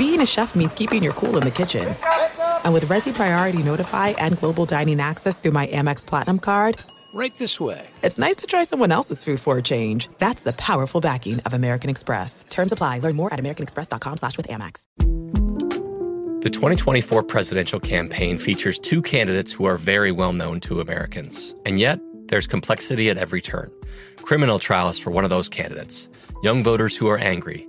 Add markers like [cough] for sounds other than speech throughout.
being a chef means keeping your cool in the kitchen. And with Resy Priority Notify and Global Dining Access through my Amex Platinum card, right this way. It's nice to try someone else's food for a change. That's the powerful backing of American Express. Terms apply. Learn more at americanexpress.com slash with Amex. The 2024 presidential campaign features two candidates who are very well known to Americans. And yet, there's complexity at every turn. Criminal trials for one of those candidates. Young voters who are angry.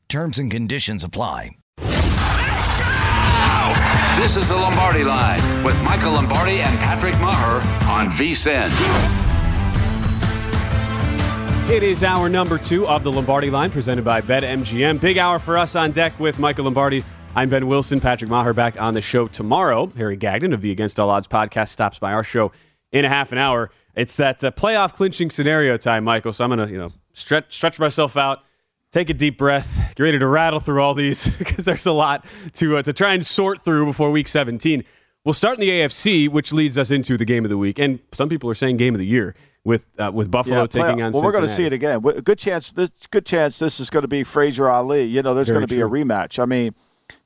Terms and conditions apply. This is the Lombardi Line with Michael Lombardi and Patrick Meagher on VSIN. It is hour number two of the Lombardi Line presented by BetMGM. Big hour for us on deck with Michael Lombardi. I'm Ben Wilson. Patrick Meagher back on the show tomorrow. Harry Gagnon of the Against All Odds podcast stops by our show in a half an hour. It's that uh, playoff clinching scenario time, Michael. So I'm going to, you know, stretch stretch myself out take a deep breath, get ready to rattle through all these [laughs] because there's a lot to uh, to try and sort through before Week 17. We'll start in the AFC, which leads us into the game of the week, and some people are saying game of the year with uh, with Buffalo yeah, taking on. Well, Cincinnati. we're going to see it again. Good chance. This good chance. This is going to be Frazier Ali. You know, there's going to be true. a rematch. I mean,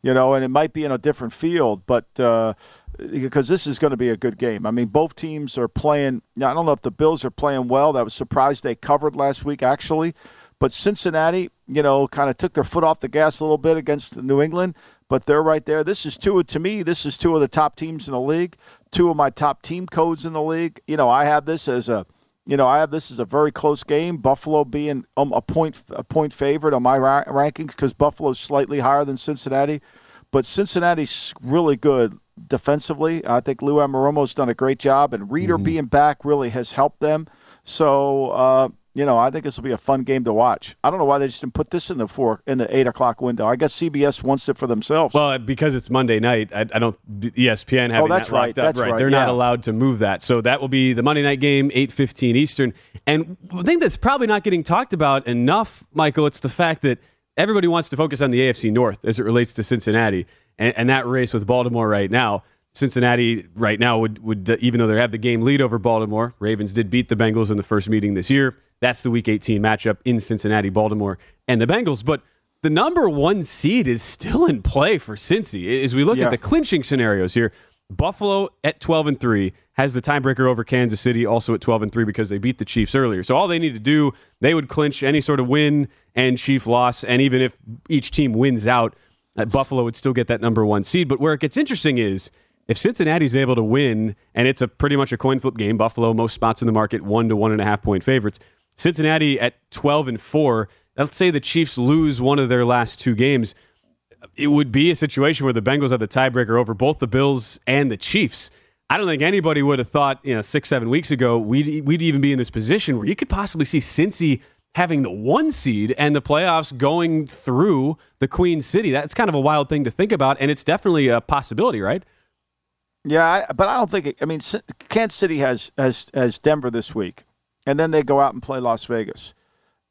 you know, and it might be in a different field, but. Uh, because this is going to be a good game. I mean, both teams are playing. I don't know if the Bills are playing well. That was surprised they covered last week, actually. But Cincinnati, you know, kind of took their foot off the gas a little bit against New England, but they're right there. This is two of, to me. This is two of the top teams in the league. Two of my top team codes in the league. You know, I have this as a, you know, I have this as a very close game. Buffalo being um, a point a point favorite on my ra- rankings because Buffalo's slightly higher than Cincinnati, but Cincinnati's really good defensively. I think Lou Anarumo's done a great job, and Reader Mm-hmm. being back really has helped them. So. Uh, you know, I think this will be a fun game to watch. I don't know why they just didn't put this in the four in the eight o'clock window. I guess CBS wants it for themselves. Well, because it's Monday night, I, I don't. ESPN having Oh, that's that locked right, up, that's right, They're not allowed to move that, so that will be the Monday night game, eight fifteen Eastern. And the thing that's probably not getting talked about enough, Michael, it's the fact that everybody wants to focus on the AFC North as it relates to Cincinnati and, and that race with Baltimore right now. Cincinnati right now would would even though they have the game lead over Baltimore, Ravens did beat the Bengals in the first meeting this year. That's the Week 18 matchup in Cincinnati, Baltimore, and the Bengals. But the number one seed is still in play for Cincy. As we look Yeah. at the clinching scenarios here, Buffalo at 12 and 3 has the tiebreaker over Kansas City, also at 12 and 3 because they beat the Chiefs earlier. So all they need to do, they would clinch any sort of win and Chief loss. And even if each team wins out, uh, Buffalo would still get that number one seed. But where it gets interesting is if Cincinnati's able to win, and it's a pretty much a coin flip game, Buffalo most spots in the market one to one and a half point favorites. Cincinnati at 12 and 4. Let's say the Chiefs lose one of their last two games it would be a situation where the Bengals have the tiebreaker over both the Bills and the Chiefs. I don't think anybody would have thought, you know, six, seven weeks ago, we'd, we'd even be in this position where you could possibly see Cincy having the one seed and the playoffs going through the Queen City. That's kind of a wild thing to think about, and it's definitely a possibility, right? Yeah, but I don't think. It, I mean, Kansas City has has has Denver this week, and then they go out and play Las Vegas.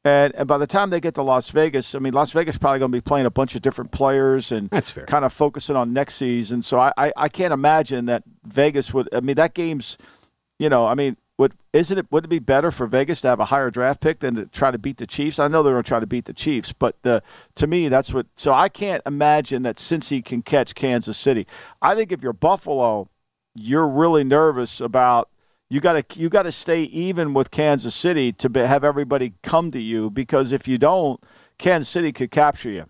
And, and by the time they get to Las Vegas, I mean, Las Vegas is probably going to be playing a bunch of different players and That's fair. kind of focusing on next season. So I, I, I can't imagine that Vegas would. I mean, that game's, you know, I mean, would isn't it? Would it be better for Vegas to have a higher draft pick than to try to beat the Chiefs? I know they're going to try to beat the Chiefs, but the, to me, that's what. So I can't imagine that Cincy can catch Kansas City. I think if you're Buffalo, you're really nervous about you got to you got to stay even with Kansas City to be, have everybody come to you because if you don't, Kansas City could capture you.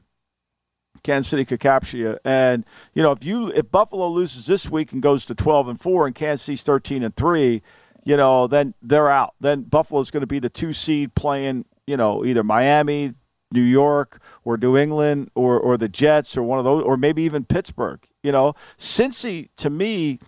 Kansas City could capture you, and you know if you if Buffalo loses this week and goes to twelve and four, and Kansas City's thirteen and three, you know then they're out. Then Buffalo's going to be the two seed playing you know either Miami, New York or New England or or the Jets or one of those, or maybe even Pittsburgh. You know, Cincy to me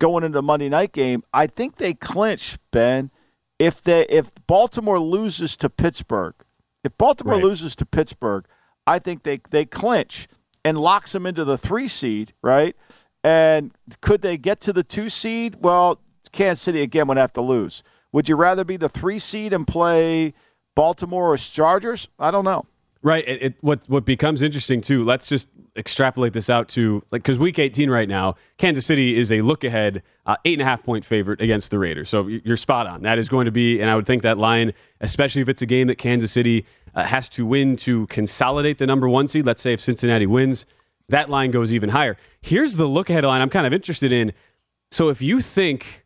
going into the Monday night game, I think they clinch Ben if they if Baltimore loses to Pittsburgh. If Baltimore right. loses to Pittsburgh, I think they they clinch and locks them into the three seed, right? And could they get to the two seed? Well, Kansas City again would have to lose. Would you rather be the three seed and play Baltimore or Chargers? I don't know. Right. It, it, what what becomes interesting too. Let's just extrapolate this out to like because Week 18 right now, Kansas City is a look ahead uh, eight and a half point favorite against the Raiders. So you're spot on. That is going to be, and I would think that line, especially if it's a game that Kansas City uh, has to win to consolidate the number one seed. Let's say if Cincinnati wins, that line goes even higher. Here's the look ahead line I'm kind of interested in. So if you think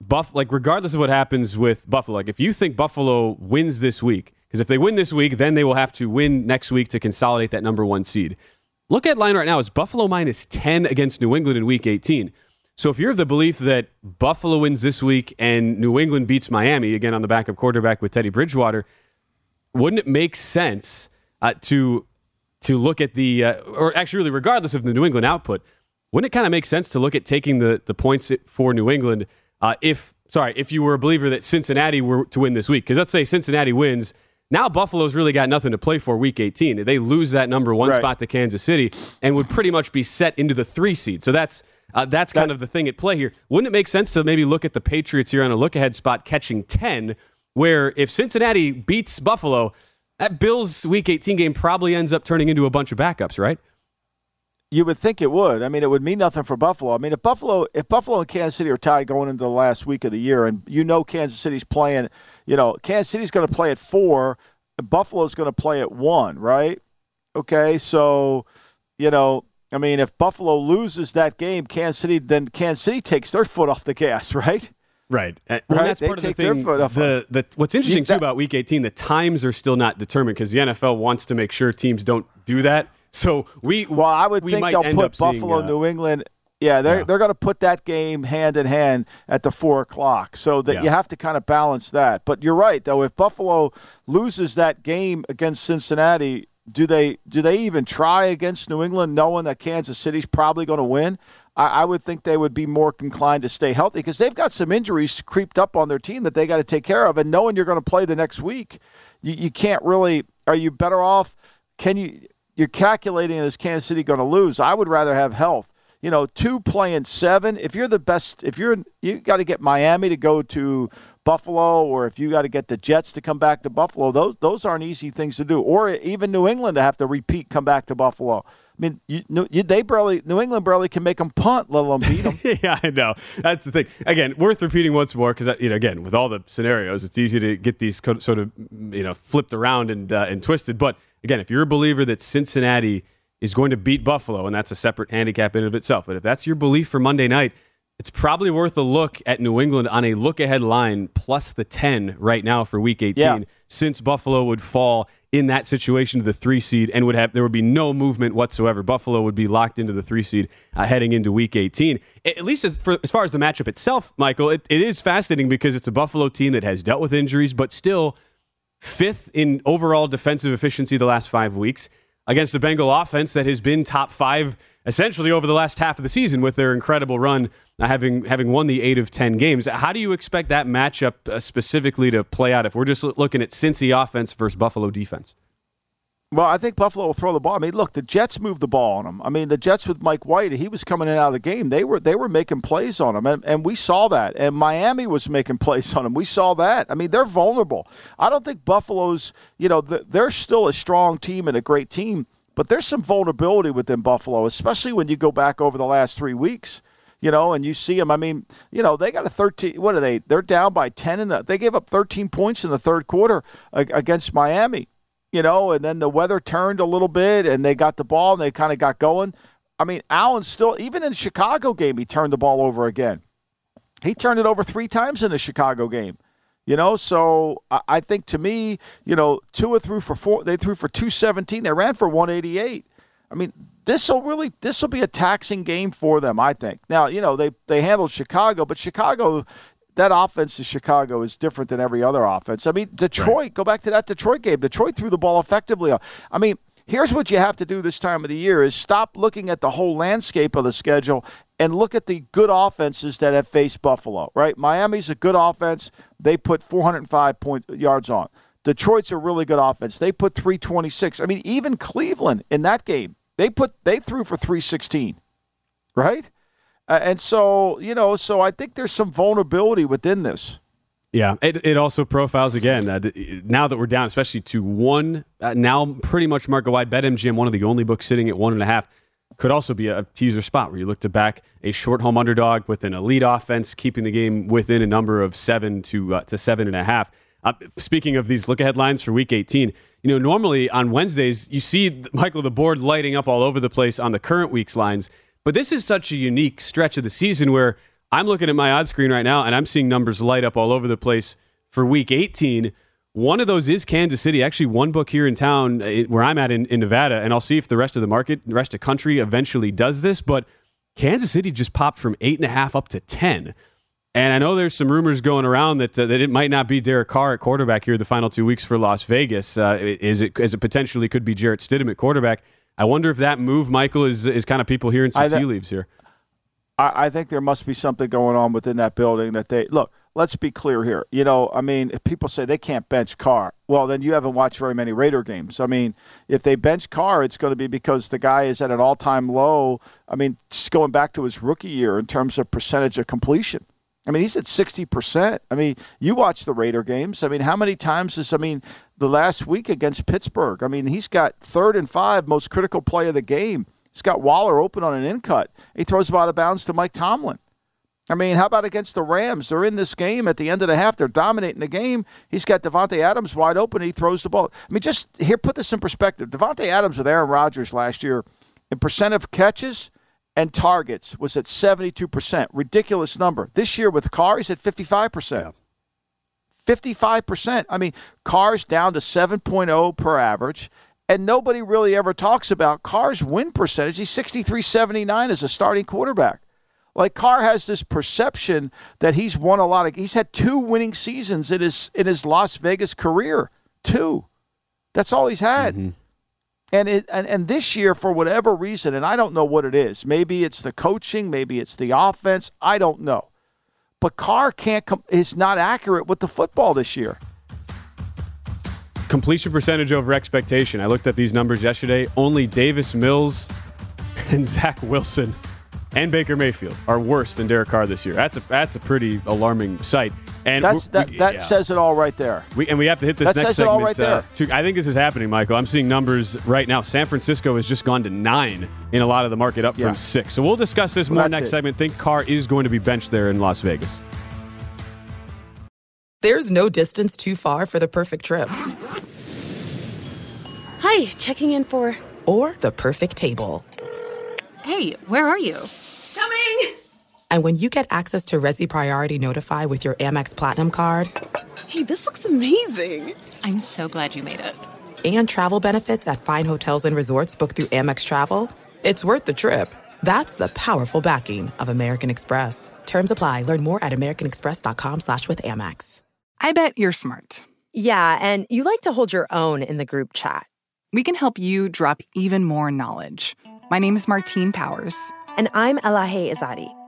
Buff, like regardless of what happens with Buffalo, like if you think Buffalo wins this week, because if they win this week, then they will have to win next week to consolidate that number one seed. Look at line right now is Buffalo minus 10 against New England in week 18. So if you're of the belief that Buffalo wins this week and New England beats Miami, again on the back of quarterback with Teddy Bridgewater, wouldn't it make sense uh, to to look at the, uh, or actually really regardless of the New England output, wouldn't it kind of make sense to look at taking the, the points for New England uh, if, sorry, if you were a believer that Cincinnati were to win this week? Because let's say Cincinnati wins – now Buffalo's really got nothing to play for week 18. They lose that number one right. spot to Kansas City and would pretty much be set into the three seed. So that's uh, that's kind that, of the thing at play here. Wouldn't it make sense to maybe look at the Patriots here on a look ahead spot catching 10, where if Cincinnati beats Buffalo, that Bills week 18 game probably ends up turning into a bunch of backups, right? You would think it would. I mean, it would mean nothing for Buffalo. I mean, if Buffalo, if Buffalo and Kansas City are tied going into the last week of the year, and you know Kansas City's playing, you know, Kansas City's going to play at four, Buffalo's going to play at one, right? Okay, so you know, I mean, if Buffalo loses that game, Kansas City, then Kansas City takes their foot off the gas, [laughs] right? Right. Uh, well, right? that's part they of the thing. The, the, what's interesting, too, about Week 18, the times are still not determined because the NFL wants to make sure teams don't do that. So we well, I would we think they'll put Buffalo, seeing, uh, New England. Yeah, they're yeah. they're going to put that game hand in hand at the four o'clock. So that yeah. you have to kind of balance that. But you're right, though. If Buffalo loses that game against Cincinnati, do they do they even try against New England, knowing that Kansas City's probably going to win? I, I, would think they would be more inclined to stay healthy because they've got some injuries creeped up on their team that they got to take care of. And knowing you're going to play the next week, you, you can't really. Are you better off? Can you? You're calculating is Kansas City going to lose? I would rather have health. You know, two playing seven. If you're the best, if you're you got to get Miami to go to Buffalo, or if you got to get the Jets to come back to Buffalo, those those aren't easy things to do. Or even New England to have to repeat, come back to Buffalo. I mean, you, you, they barely New England barely can make them punt, let alone beat them. [laughs] yeah, I know. That's the thing. Again, worth repeating once more because you know, again, with all the scenarios, it's easy to get these sort of you know flipped around and uh, and twisted. But again, if you're a believer that Cincinnati is going to beat Buffalo, and that's a separate handicap in of itself, but if that's your belief for Monday night, it's probably worth a look at New England on a look ahead line plus the 10 right now for week 18 yeah. since Buffalo would fall in that situation to the 3 seed and would have there would be no movement whatsoever. Buffalo would be locked into the 3 seed uh, heading into week 18. At least as, for, as far as the matchup itself, Michael, it, it is fascinating because it's a Buffalo team that has dealt with injuries but still fifth in overall defensive efficiency the last 5 weeks against the Bengal offense that has been top 5 essentially over the last half of the season with their incredible run, uh, having having won the eight of ten games. How do you expect that matchup uh, specifically to play out if we're just looking at Cincy offense versus Buffalo defense? Well, I think Buffalo will throw the ball. I mean, look, the Jets moved the ball on them. I mean, the Jets with Mike White, he was coming in out of the game. They were they were making plays on him, and, and we saw that. And Miami was making plays on him. We saw that. I mean, they're vulnerable. I don't think Buffalo's, you know, they're still a strong team and a great team but there's some vulnerability within Buffalo, especially when you go back over the last three weeks. You know, and you see them. I mean, you know, they got a 13. What are they? They're down by 10 in the. They gave up 13 points in the third quarter against Miami. You know, and then the weather turned a little bit, and they got the ball, and they kind of got going. I mean, Allen still, even in Chicago game, he turned the ball over again. He turned it over three times in the Chicago game. You know, so I think to me, you know, Tua threw for four. They threw for two seventeen. They ran for one eighty eight. I mean, this will really this will be a taxing game for them. I think. Now, you know, they they handled Chicago, but Chicago that offense in Chicago is different than every other offense. I mean, Detroit, right. go back to that Detroit game. Detroit threw the ball effectively. I mean, here's what you have to do this time of the year is stop looking at the whole landscape of the schedule and look at the good offenses that have faced Buffalo, right? Miami's a good offense. They put 405 point yards on. Detroit's a really good offense. They put 326. I mean, even Cleveland in that game, they put they threw for 316. Right? Uh, and so, you know, so I think there's some vulnerability within this. Yeah, it, it also profiles again uh, now that we're down, especially to one uh, now pretty much market wide. BetMGM, one of the only books sitting at one and a half, could also be a teaser spot where you look to back a short home underdog with an elite offense, keeping the game within a number of seven to uh, to seven and a half. Uh, speaking of these look ahead lines for Week 18, you know normally on Wednesdays you see Michael the board lighting up all over the place on the current week's lines, but this is such a unique stretch of the season where I'm looking at my odds screen right now and I'm seeing numbers light up all over the place for week 18. One of those is Kansas City. Actually, one book here in town uh, where I'm at in, in Nevada, and I'll see if the rest of the market, the rest of the country eventually does this. But Kansas City just popped from eight and a half up to 10. And I know there's some rumors going around that uh, that it might not be Derek Carr at quarterback here the final two weeks for Las Vegas. Uh, is it as it potentially could be Jarrett Stidham at quarterback? I wonder if that move, Michael, is is kind of people hearing some th- tea leaves here. I, I think there must be something going on within that building that they look. Let's be clear here. You know, I mean, if people say they can't bench Carr, well, then you haven't watched very many Raider games. I mean, if they bench Carr, it's going to be because the guy is at an all-time low. I mean, just going back to his rookie year in terms of percentage of completion. I mean, he's at 60%. I mean, you watch the Raider games. I mean, how many times is, I mean, the last week against Pittsburgh, I mean, he's got third and five, most critical play of the game. He's got Waller open on an in cut. He throws about out of bounds to Mike Tomlin. I mean, how about against the Rams? They're in this game at the end of the half. They're dominating the game. He's got Davante Adams wide open. He throws the ball. I mean, just here, put this in perspective. Davante Adams with Aaron Rodgers last year in percent of catches – and targets was at 72%. Ridiculous number. This year with Carr, he's at 55%. Yeah. 55%. I mean, Carr's down to 7.0 per average, and nobody really ever talks about Carr's win percentage. He's 63.79 as a starting quarterback. Like Carr has this perception that he's won a lot of he's had two winning seasons in his in his Las Vegas career. Two. That's all he's had. Mm-hmm. And, it, and and this year, for whatever reason, and I don't know what it is. Maybe it's the coaching, maybe it's the offense. I don't know. But Carr can't com- is not accurate with the football this year. Completion percentage over expectation. I looked at these numbers yesterday. Only Davis Mills [laughs] and Zach Wilson and Baker Mayfield are worse than Derek Carr this year. That's a that's a pretty alarming sight. And That's, that, that yeah. says it all right there. We, and we have to hit this that next says segment. It all right uh, there. to, I think this is happening, Michael. I'm seeing numbers right now. San Francisco has just gone to nine in a lot of the market, up yeah. from six. So we'll discuss this well, more next it. segment. Think Carr is going to be benched there in Las Vegas. There's no distance too far for the perfect trip. Hi, checking in for. Or the perfect table. Hey, where are you? Coming! And when you get access to Resy Priority Notify with your Amex Platinum card, hey, this looks amazing! I'm so glad you made it. And travel benefits at fine hotels and resorts booked through Amex Travel, it's worth the trip. That's the powerful backing of American Express. Terms apply. Learn more at americanexpress.com slash with Amex. I bet you're smart. Yeah, and you like to hold your own in the group chat. We can help you drop even more knowledge. My name is Martine Powers. And I'm Elahe Izadi.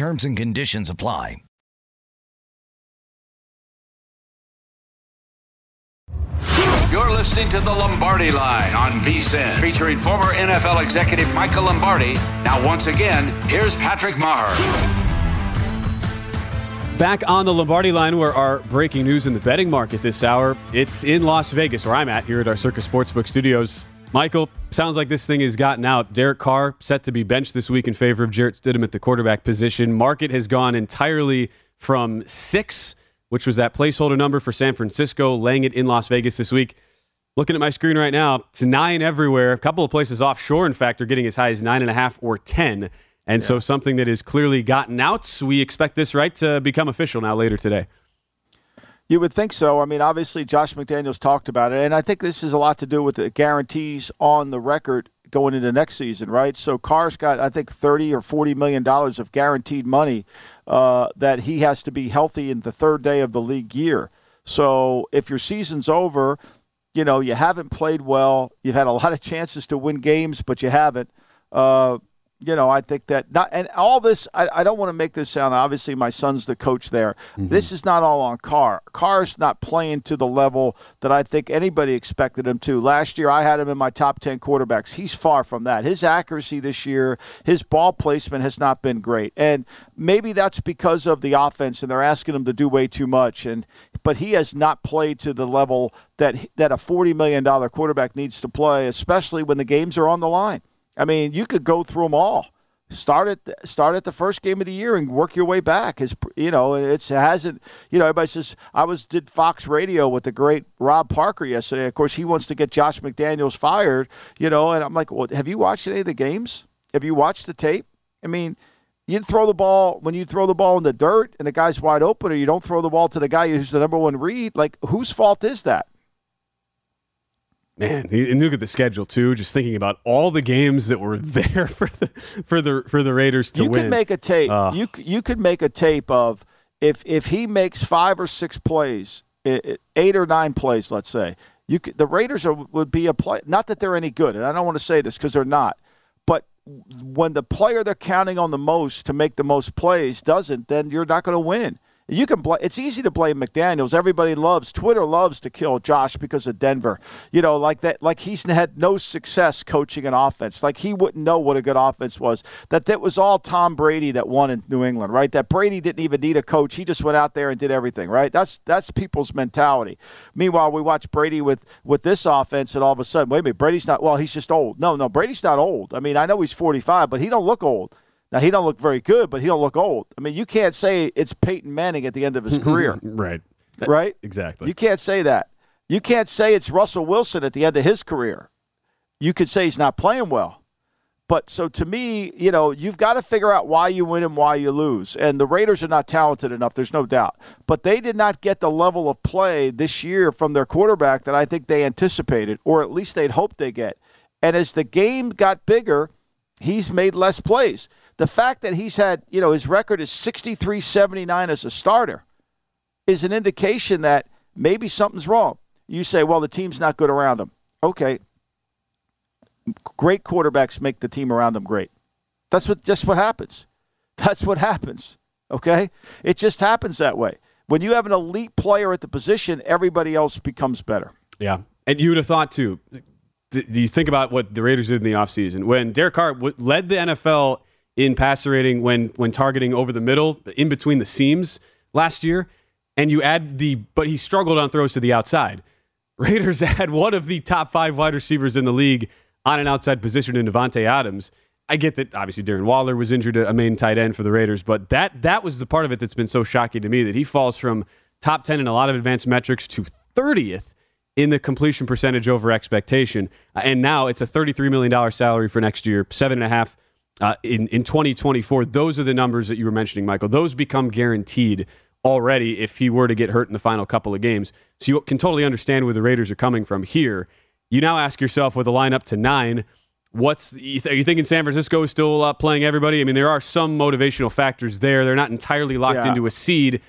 Terms and conditions apply. You're listening to the Lombardi Line on VSIN, featuring former NFL executive Michael Lombardi. Now, once again, here's Patrick Meagher. Back on the Lombardi line, where our breaking news in the betting market this hour. It's in Las Vegas, where I'm at here at our Circa Sportsbook studios. Michael, sounds like this thing has gotten out. Derek Carr set to be benched this week in favor of Jarrett Stidham at the quarterback position. Market has gone entirely from six which was that placeholder number for San Francisco, laying it in Las Vegas this week. Looking at my screen right now, it's nine everywhere. A couple of places offshore, in fact, are getting as high as nine and a half or 10. And yeah. so something that has clearly gotten out. So we expect this, right, to become official now later today. You would think so. I mean, obviously, Josh McDaniels talked about it. And I think this is a lot to do with the guarantees on the record going into next season, right? So Carr's got, I think, 30 or 40 million dollars of guaranteed money uh, that he has to be healthy in the third day of the league year. So if your season's over, you know you haven't played well, you've had a lot of [laughs] chances to win games, but you haven't. Uh, you know, I think that not and all this. I, I don't want to make this sound. Obviously, my son's the coach there. Mm-hmm. This is not all on Carr. Carr's not playing to the level that I think anybody expected him to. Last year, I had him in my top ten quarterbacks. He's far from that. His accuracy this year, his ball placement has not been great, and maybe that's because of the offense, and they're asking him to do way too much. And but he has not played to the level that that a forty million dollar quarterback needs to play, especially when the games are on the line. I mean, you could go through them all. Start at start at the first game of the year and work your way back. Is you know, it's, it hasn't. You know, everybody says I was did Fox Radio with the great Rob Parker yesterday. Of course, he wants to get Josh McDaniels fired. You know, and I'm like, well, have you watched any of the games? Have you watched the tape? I mean, you throw the ball when you throw the ball in the dirt and the guy's wide open, or you don't throw the ball to the guy who's the number one read. Like, whose fault is that? Man, and look at the schedule too. Just thinking about all the games that were [laughs] there for the for the for the Raiders to you win. You could make a tape. Uh, you you could make a tape of if if he makes five or six plays, eight or nine plays, let's say. You could, the Raiders are, would be a play. Not that they're any good, and I don't want to say this because they're not. But when the player they're counting on the most to make the most plays doesn't, then you're not going to win. You can bl- it's easy to blame McDaniels. Everybody loves Twitter loves to kill Josh because of Denver. You know, like that like he's had no success coaching an offense. Like he wouldn't know what a good offense was. That that was all Tom Brady that won in New England, right? That Brady didn't even need a coach. He just went out there and did everything, right? That's that's people's mentality. Meanwhile, we watch Brady with with this offense and all of a sudden, wait a minute, Brady's not well, he's just old. No, no, Brady's not old. I mean, I know he's 45, but he don't look old. Now he don't look very good, but he don't look old. I mean, you can't say it's Peyton Manning at the end of his [laughs] career. right. Right? Exactly. You can't say that. You can't say it's Russell Wilson at the end of his career. You could say he's not playing well. But so to me, you know, you've got to figure out why you win and why you lose. And the Raiders are not talented enough, there's no doubt. But they did not get the level of play this year from their quarterback that I think they anticipated, or at least they'd hoped they get. And as the game got bigger, he's made less plays the fact that he's had, you know, his record is 63 79 as a starter is an indication that maybe something's wrong. You say, well, the team's not good around him. Okay. Great quarterbacks make the team around them great. That's what just what happens. [laughs] That's what happens. Okay? It just happens that way. When you have an elite player at the position, everybody else becomes better. Yeah. And you would have thought too. Do you think about what the Raiders did in the offseason? When Derek Carr led the NFL in passer rating when when targeting over the middle, in between the seams last year. And you add the, but he struggled on throws to the outside. [laughs] Raiders had one of the top five wide receivers in the league on an outside position in Davante Adams. I get that obviously Darren Waller was injured, a main tight end for the Raiders, but that that was the part of it that's been so shocking to me that he falls from top ten in a lot of advanced metrics to 30th in the completion percentage over expectation. And now it's a $33 million salary for next year, seven and a half uh, in in 2024. Those are the numbers that you were mentioning, Michael. Those become guaranteed already if he were to get hurt in the final couple of games. So you can totally understand where the Raiders are coming from here. You now ask yourself with a lineup to nine, what's are you thinking San Francisco is still uh, playing everybody? I mean, there are some motivational factors there. They're not entirely locked yeah. into a seed,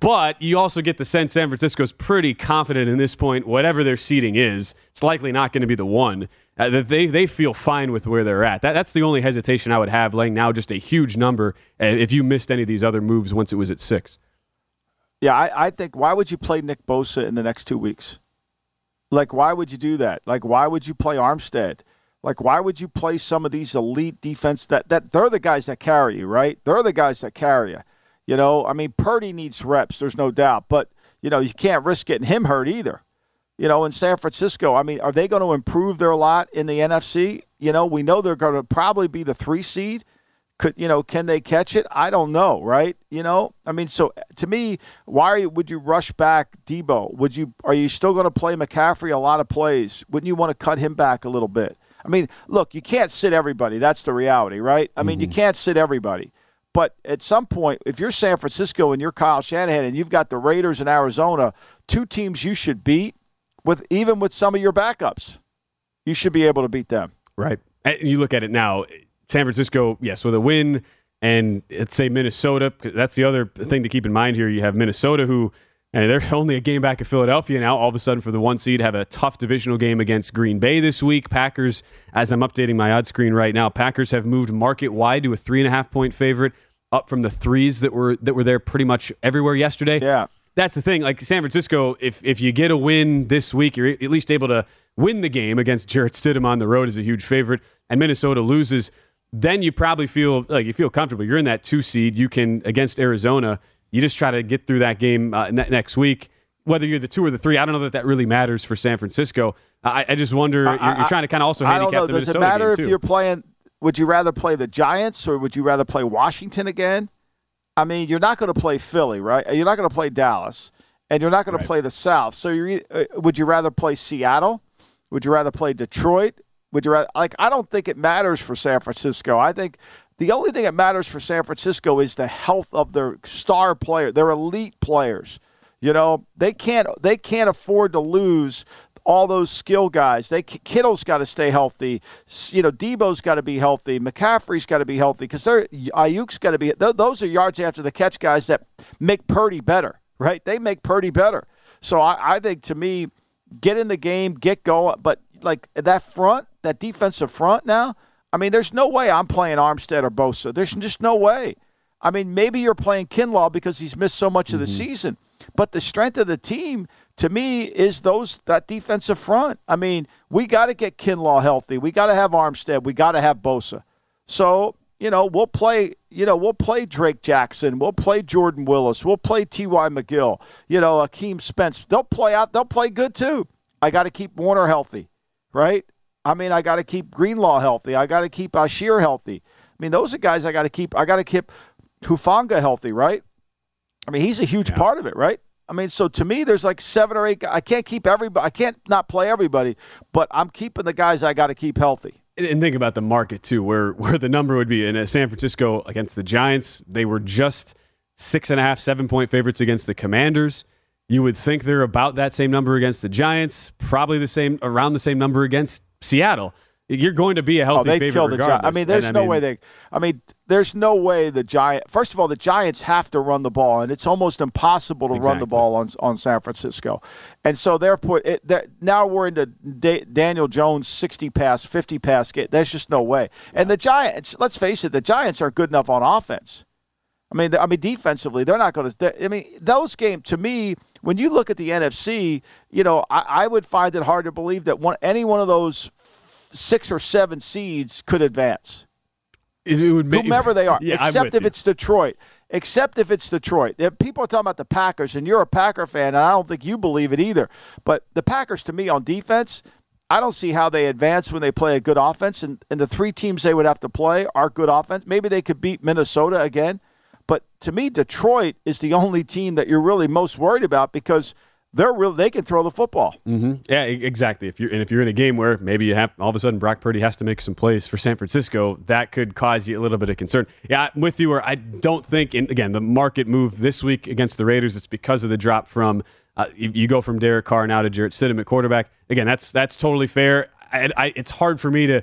but you also get the sense San Francisco's pretty confident in this point. Whatever their seeding is, it's likely not going to be the one. Uh, that they they feel fine with where they're at. That, that's the only hesitation I would have, laying now just a huge number. Uh, if you missed any of these other moves once it was at six. Yeah, I, I think why would you play Nick Bosa in the next two weeks? Like, why would you do that? Like, why would you play Armstead? Like, why would you play some of these elite defense that, that they're the guys that carry you, right? They're the guys that carry you. You know, I mean, Purdy needs reps, there's no doubt, but, you know, you can't risk getting him hurt either. You know, in San Francisco, I mean, are they going to improve their lot in the NFC? You know, we know they're going to probably be the three seed. Could you know? Can they catch it? I don't know, right? You know, I mean, so to me, why you, would you rush back Deebo? Would you? Are you still going to play McCaffrey a lot of plays? Wouldn't you want to cut him back a little bit? I mean, look, you can't sit everybody. That's the reality, right? I mean, mm-hmm. you can't sit everybody. But at some point, if you're San Francisco and you're Kyle Shanahan and you've got the Raiders in Arizona, two teams you should beat with even with some of your backups, you should be able to beat them. Right. And you look at it now, San Francisco, yes, with a win, and let's say Minnesota. That's the other thing to keep in mind here. You have Minnesota, who and they're only a game back of Philadelphia now. All of a sudden, for the one seed, have a tough divisional game against Green Bay this week. Packers, as I'm updating my odd screen right now, Packers have moved market wide to a three and a half point favorite, up from the threes that were that were there pretty much everywhere yesterday. Yeah, that's the thing. Like San Francisco, if if you get a win this week, you're at least able to win the game against Jarrett Stidham on the road is a huge favorite, and Minnesota loses then you probably feel like you feel comfortable. You're in that two seed. You can against Arizona. You just try to get through that game uh, ne- next week. Whether you're the two or the three, I don't know that that really matters for San Francisco. I, I just wonder. I, you're, you're, trying to kind of also handicap the Does Minnesota it matter if you're playing? Would you rather play the Giants or would you rather play Washington again? I mean, you're not going to play Philly, right? You're not going to play Dallas, and you're not going right. to play the South. So, you uh, would you rather play Seattle? Would you rather play Detroit? Would you rather, like? I don't think it matters for San Francisco. I think the only thing that matters for San Francisco is the health of their star player, their elite players. You know, they can't they can't afford to lose all those skill guys. They Kittle's got to stay healthy. You know, Deebo's got to be healthy. McCaffrey's got to be healthy because they're Aiyuk's got to be. Those are yards after the catch guys that make Purdy better, right? They make Purdy better. So I, I think to me, get in the game, get going. But like that front, that defensive front now, I mean, there's no way I'm playing Armstead or Bosa. There's just no way. I mean, maybe you're playing Kinlaw because he's missed so much mm-hmm. of the mm-hmm. season, but the strength of the team to me is those that defensive front. I mean, we got to get Kinlaw healthy. We got to have Armstead. We got to have Bosa. So you know, we'll play. You know, we'll play Drake Jackson. We'll play Jordan Willis. We'll play T.Y. McGill. You know, Akeem Spence. They'll play out. They'll play good too. I got to keep Warner healthy right? I mean, I got to keep Greenlaw healthy. I got to keep Asher healthy. I mean, those are guys I got to keep. I got to keep Hufanga healthy, right? I mean, he's a huge yeah. part of it, right? I mean, so to me, there's like seven or eight. I can't keep everybody. I can't not play everybody, but I'm keeping the guys I got to keep healthy. And think about the market too, where [laughs] where the number would be in uh, San Francisco against the Giants. They were just six and a half, seven point favorites against the Commanders. You would think they're about that same number against the Giants, probably the same around the same number against Seattle. You're going to be a oh, healthy oh, favorite killed regardless. The Gi- I mean, there's and, no I mean, way they. I mean, there's no way the Giant. First of all, the Giants have to run the ball, and it's almost impossible to exactly. run the ball on on San Francisco. And so they're put. It, they're, now we're into da- Daniel Jones 60 pass, 50 pass. Get there's just no way. And the Giants. Let's face it, the Giants are good enough on offense. I mean, I mean defensively, they're not going to. I mean, those games to me when you look at the NFC, you know, I, I would find it hard to believe that one any one of those six or seven seeds could advance. It would make, whomever they are, yeah, except if you. it's Detroit. Except if it's Detroit. If people are talking about the Packers, and you're a Packer fan, and I don't think you believe it either. But the Packers, to me, on defense, I don't see how they advance when they play a good offense. And, and the three teams they would have to play are good offense. Maybe they could beat Minnesota again. But to me, Detroit is the only team that you're really most worried about because they're real. They can throw the football. Mm-hmm. Yeah, exactly. If you're and if you're in a game where maybe you have all of a sudden Brock Purdy has to make some plays for San Francisco, that could cause you a little bit of concern. Yeah, I'm with you. Where I don't think, and again, the market move this week against the Raiders, it's because of the drop from. Uh, you, you, go from Derek Carr now to Jarrett Stidham at quarterback. Again, that's that's totally fair. I, I, it's hard for me to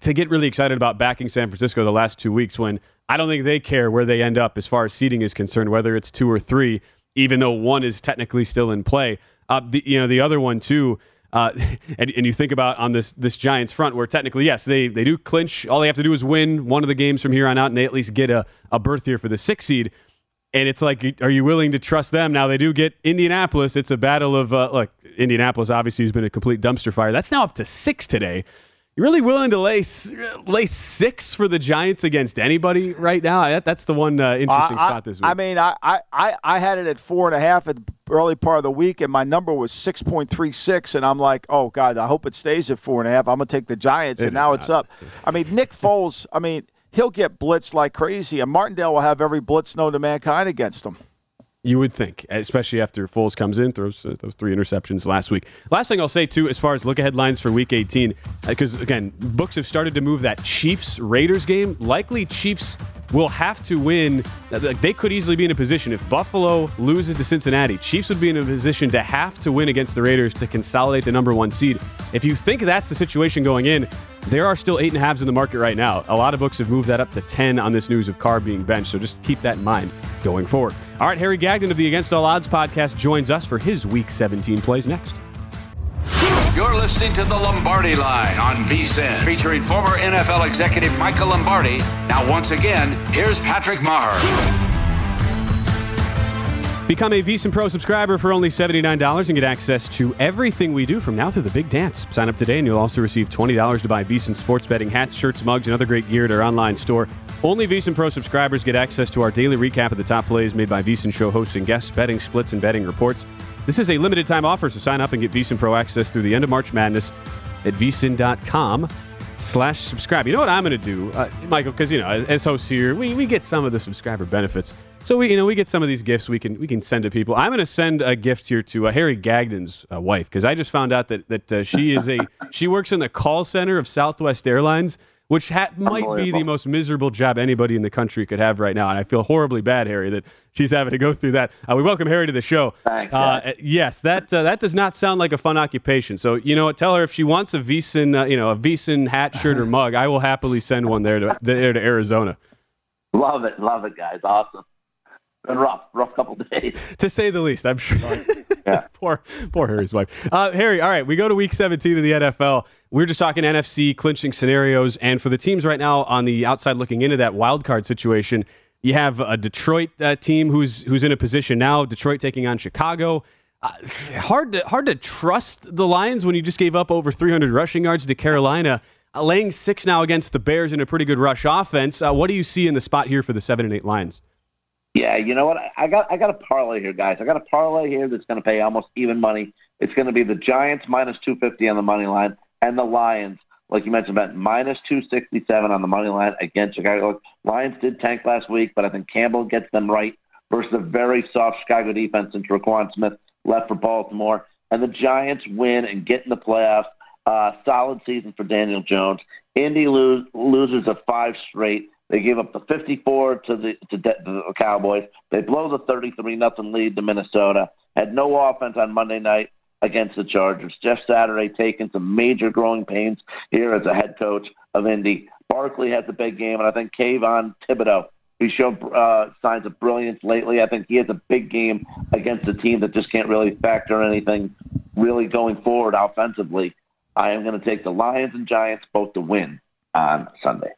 to get really excited about backing San Francisco the last two weeks when I don't think they care where they end up as far as seeding is concerned, whether it's two or three, even though one is technically still in play. Uh, the, you know, the other one too. Uh, [laughs] and, and you think about on this this Giants front, where technically, yes, they they do clinch. All they have to do is win one of the games from here on out, and they at least get a, a berth here for the six seed. And it's like, are you willing to trust them? Now they do get Indianapolis. It's a battle of uh, look. Indianapolis obviously has been a complete dumpster fire. That's now up to six today. You really willing to lay lay six for the Giants against anybody right now? That's the one uh, interesting spot this week. I mean, I, I, I had it at four and a half at the early part of the week, and my number was six point three six, and I'm like, oh god, I hope it stays at four and a half. I'm gonna take the Giants, It and now is it's up. I mean, Nick [laughs] Foles. I mean, he'll get blitzed like crazy, and Martindale will have every blitz known to mankind against him. You would think, especially after Foles comes in, throws uh, those three interceptions last week. Last thing I'll say too, as far as look ahead lines for Week 18, because again, books have started to move that Chiefs Raiders game. Likely Chiefs will have to win. uh, They could easily be in a position if Buffalo loses to Cincinnati. Chiefs would be in a position to have to win against the Raiders to consolidate the number one seed. If you think that's the situation going in, there are still eight and a halves in the market right now. A lot of books have moved that up to 10 on this news of Carr being benched, so just keep that in mind going forward. All right, Harry Gagnon of the Against All Odds podcast joins us for his Week 17 plays next. You're listening to the Lombardi Line on VSIN, featuring former NFL executive Michael Lombardi. Now, once again, here's Patrick Meagher. Become a VSiN Pro subscriber for only $79 and get access to everything we do from now through the big dance. Sign up today and you'll also receive $20 to buy VSiN sports betting hats, shirts, mugs, and other great gear at our online store. Only VSiN Pro subscribers get access to our daily recap of the top plays made by VSiN show hosts and guests, betting splits, and betting reports. This is a limited time offer, so sign up and get VSiN Pro access through the end of March Madness at vsin.com slash subscribe. You know what I'm going to do, uh, Michael? Because you know, as, as hosts here, we, we get some of the subscriber benefits. So we you know we get some of these gifts we can we can send to people. I'm going to send a gift here to uh, Harry Gagnon's uh, wife because I just found out that that uh, she is a [laughs] she works in the call center of Southwest Airlines. Which ha- might be the most miserable job anybody in the country could have right now, and I feel horribly bad, Harry, that she's having to go through that. Uh, we welcome Harry to the show. Thanks, Uh, yes, that uh, that does not sound like a fun occupation. So you know what? Tell her if she wants a VSiN, uh, you know, a VSiN hat, shirt, or mug, I will happily send one there to there to Arizona. Love it, love it, guys. Awesome. Been rough, rough couple days. [laughs] to say the least. I'm sure. [laughs] Yeah. poor, poor Harry's wife. Uh, Harry, all right, we go to Week 17 of the NFL. We're just talking NFC clinching scenarios, and for the teams right now on the outside looking into that wild card situation, you have a Detroit uh, team who's who's in a position now. Detroit taking on Chicago. Uh, hard to hard to trust the Lions when you just gave up over 300 rushing yards to Carolina. Uh, laying six now against the Bears in a pretty good rush offense. Uh, what do you see in the spot here for the seven and eight Lions? Yeah, you know what? I- got I got a parlay here, guys. I got a parlay here that's going to pay almost even money. It's going to be the Giants minus two fifty on the money line, and the Lions, like you mentioned, about minus two sixty seven on the money line against Chicago. Lions did tank last week, but I think Campbell gets them right versus a very soft Chicago defense since Roquan Smith left for Baltimore, and the Giants win and get in the playoffs. Uh, solid season for Daniel Jones. Indy lose, loses a five straight. They gave up the 54 to the to De- the Cowboys. They blow the 33 nothing lead to Minnesota. Had no offense on Monday night against the Chargers. Jeff Saturday taking some major growing pains here as a head coach of Indy. Barkley has a big game, and I think Kayvon Thibodeaux. He showed uh, signs of brilliance lately. I think he has a big game against a team that just can't really factor anything really going forward offensively. I am going to take the Lions and Giants both to win on Sunday.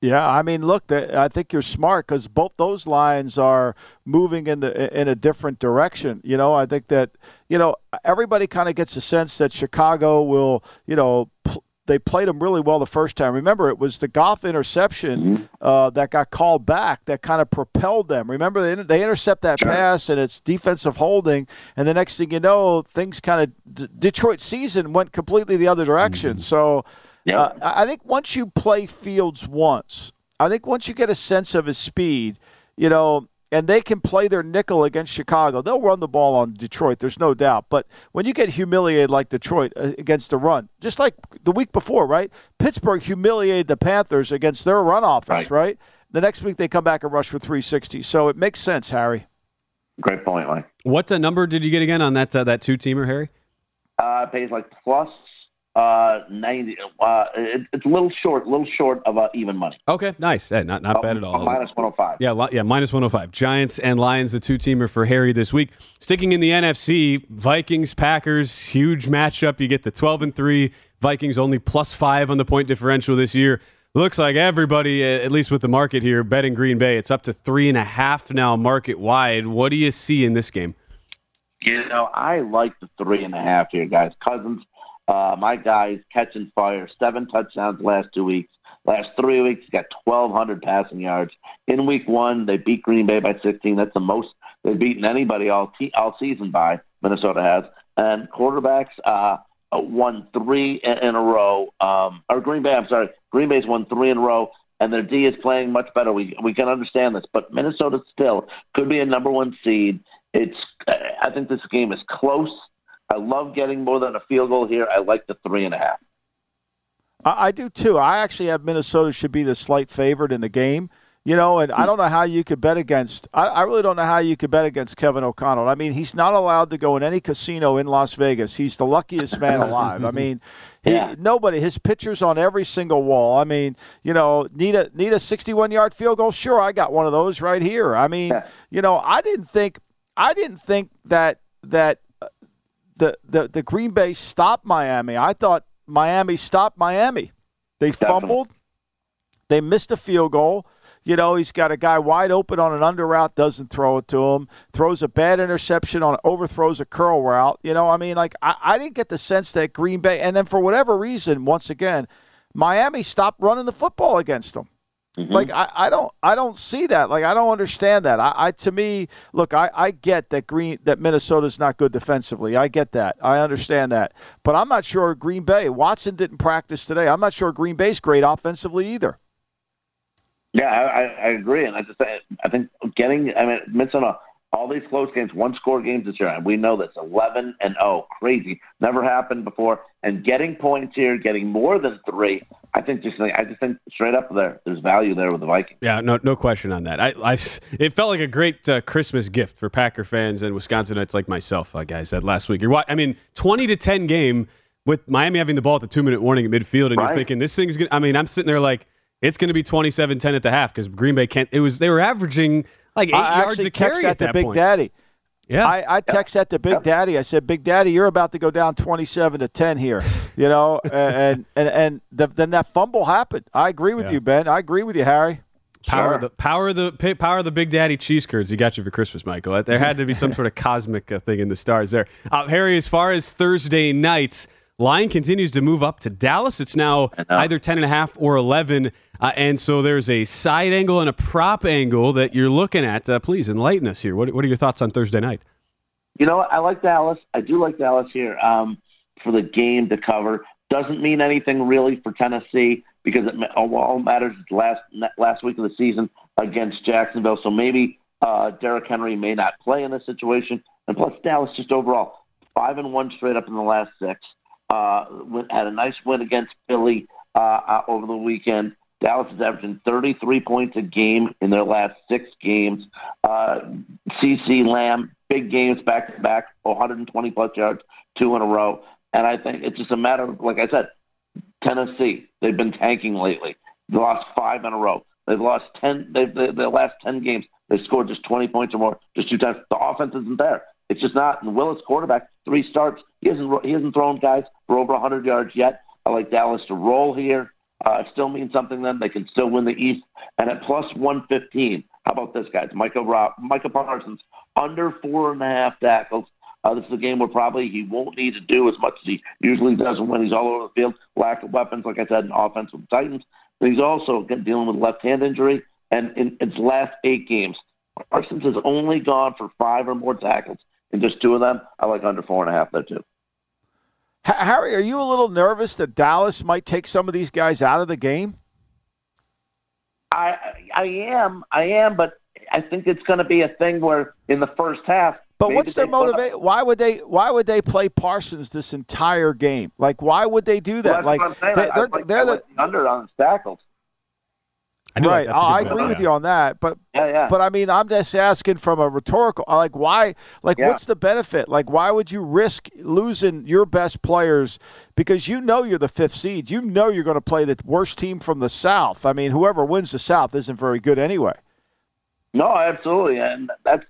Yeah, I mean, look, I think you're smart because both those lines are moving in the in a different direction. You know, I think that you know everybody kind of gets a sense that Chicago will, you know. Pl- they played them really well the first time. Remember, it was the golf interception uh, that got called back that kind of propelled them. Remember, they, they intercept that pass and it's defensive holding, and the next thing you know, things kind of D- Detroit season went completely the other direction. So, uh, I I think once you play Fields once, I think once you get a sense of his speed, you know, and they can play their nickel against Chicago, they'll run the ball on Detroit. There's no doubt. But when you get humiliated like Detroit uh, against the run, just like the week before, right? Pittsburgh humiliated the Panthers against their run offense, right? The next week they come back and rush for 360. So it makes sense, Harry. Great point, Mike. What uh, number did you get again on that uh, that two teamer, Harry? Uh, it pays like plus uh, 90. Uh, it, it's a little short, a little short of uh, even money. Okay, nice. Hey, not not bad at all. Minus 105. Yeah, li- yeah, minus 105. Giants and Lions, the two teamer for Harry this week. Sticking in the NFC, Vikings, Packers, huge matchup. You get the 12 and 3. Vikings only plus five on the point differential this year. Looks like everybody, uh, at least with the market here, betting Green Bay. It's up to three and a half now market wide. What do you see in this game? You know, I like the three and a half here, guys. Cousins, uh, my guy's catching fire. Seven touchdowns last two weeks. Last three weeks, he got 1,200 passing yards. In week one, they beat Green Bay by 16. That's the most they've beaten anybody all te- all season by. Minnesota has. And quarterbacks uh, won three in, in a row. Um, or Green Bay, I'm sorry, Green Bay's won three in a row and their D is playing much better. We we can understand this, but Minnesota still could be a number one seed. It's I think this game is close. I love getting more than a field goal here. I like the three and a half. I, I do too. I actually have Minnesota should be the slight favorite in the game. You know, and I don't know how you could bet against. I, I, really don't know how you could bet against Kevin O'Connell. I mean, he's not allowed to go in any casino in Las Vegas. He's the luckiest man alive. I mean, [laughs] he, yeah. nobody. His pictures on every single wall. I mean, you know, need a need a 61 yard field goal. Sure, I got one of those right here. I mean, yeah. you know, I didn't think I didn't think that that the the the Green Bay stopped Miami. I thought Miami stopped Miami. They fumbled. They missed a field goal. You know, he's got a guy wide open on an under route, doesn't throw it to him, throws a bad interception on overthrows a curl route. You know, I mean, like I, I didn't get the sense that Green Bay, and then for whatever reason, once again, Miami stopped running the football against them. Mm-hmm. Like I, I don't I don't see that. Like I don't understand that. I, I to me, look, I, I get that Green that Minnesota's not good defensively. I get that. I understand that. But I'm not sure Green Bay. Watson didn't practice today. I'm not sure Green Bay's great offensively either. Yeah, I, I agree, and I just I think getting I mean Minnesota all these close games, one score games this year, and we know this eleven and oh, crazy, never happened before, and getting points here, getting more than three. I think just I just think straight up there, there's value there with the Vikings. Yeah, no, no question on that. I, I it felt like a great uh, Christmas gift for Packer fans and Wisconsinites like myself, uh, guys. That last week, you're, I mean, twenty to ten game with Miami having the ball at the two minute warning at midfield, and right. you're thinking this thing's gonna. I mean, I'm sitting there like it's going to be 27-10 at the half because Green Bay can't. It was they were averaging like eight I yards a carry at that Big point. Daddy. Yeah, I, I text that to Big. Daddy. I said, "Big Daddy, you're about to go down 27 to 10 here." You know, [laughs] and and and the, then that fumble happened. I agree with yeah. you, Ben. I agree with you, Harry. Power sure. the power of the power of the Big Daddy cheese curds he got you for Christmas, Michael. There had to be some sort of [laughs] cosmic uh, thing in the stars there. Uh, Harry, as far as Thursday nights, line continues to move up to Dallas. It's now either 10 and a half or 11. Uh, and so there's a side angle and a prop angle that you're looking at. Uh, please enlighten us here. What, what are your thoughts on Thursday night? You know, I like Dallas. I do like Dallas here um, for the game to cover. Doesn't mean anything really for Tennessee because it all matters last last week of the season against Jacksonville. So maybe uh, Derrick Henry may not play in this situation. And plus, Dallas just overall five and one straight up in the last six. Uh, had a nice win against Philly uh, uh over the weekend. Dallas is averaging 33 points a game in their last six games. Uh, CeeDee Lamb, big games back to back, 120 plus yards, two in a row. And I think it's just a matter of, like I said, Tennessee. They've been tanking lately. They lost five in a row. They've lost 10, they've, they, the last 10 games, they scored just 20 points or more, just two times. The offense isn't there. It's just not. And Willis, quarterback, three starts. He hasn't, he hasn't thrown guys for over 100 yards yet. I like Dallas to roll here. Uh, still means something then. They can still win the East. And at plus 115, how about this, guys? Michael, Rob, Micah Parsons, under four and a half tackles. Uh, this is a game where probably he won't need to do as much as he usually does when he's all over the field. Lack of weapons, like I said, in offense with the Titans. But he's also dealing with left hand injury. And in its last eight games, Parsons has only gone for five or more tackles in just two of them. I like under four and a half there, too. Harry, are you a little nervous that Dallas might take some of these guys out of the game? I I am, I am, but I think it's going to be a thing where in the first half. But what's their motivation? Why would they? Why would they play Parsons this entire game? Like, why would they do that? Well, like, they, are like, they're the under on tackles. I right. I agree with you on that, but yeah, yeah. but I mean, I'm just asking from a rhetorical, uh, like, why? Like, yeah. what's the benefit? Like, why would you risk losing your best players because you know you're the fifth seed? You know you're going to play the worst team from the South. I mean, whoever wins the South isn't very good anyway. No, absolutely, and that's.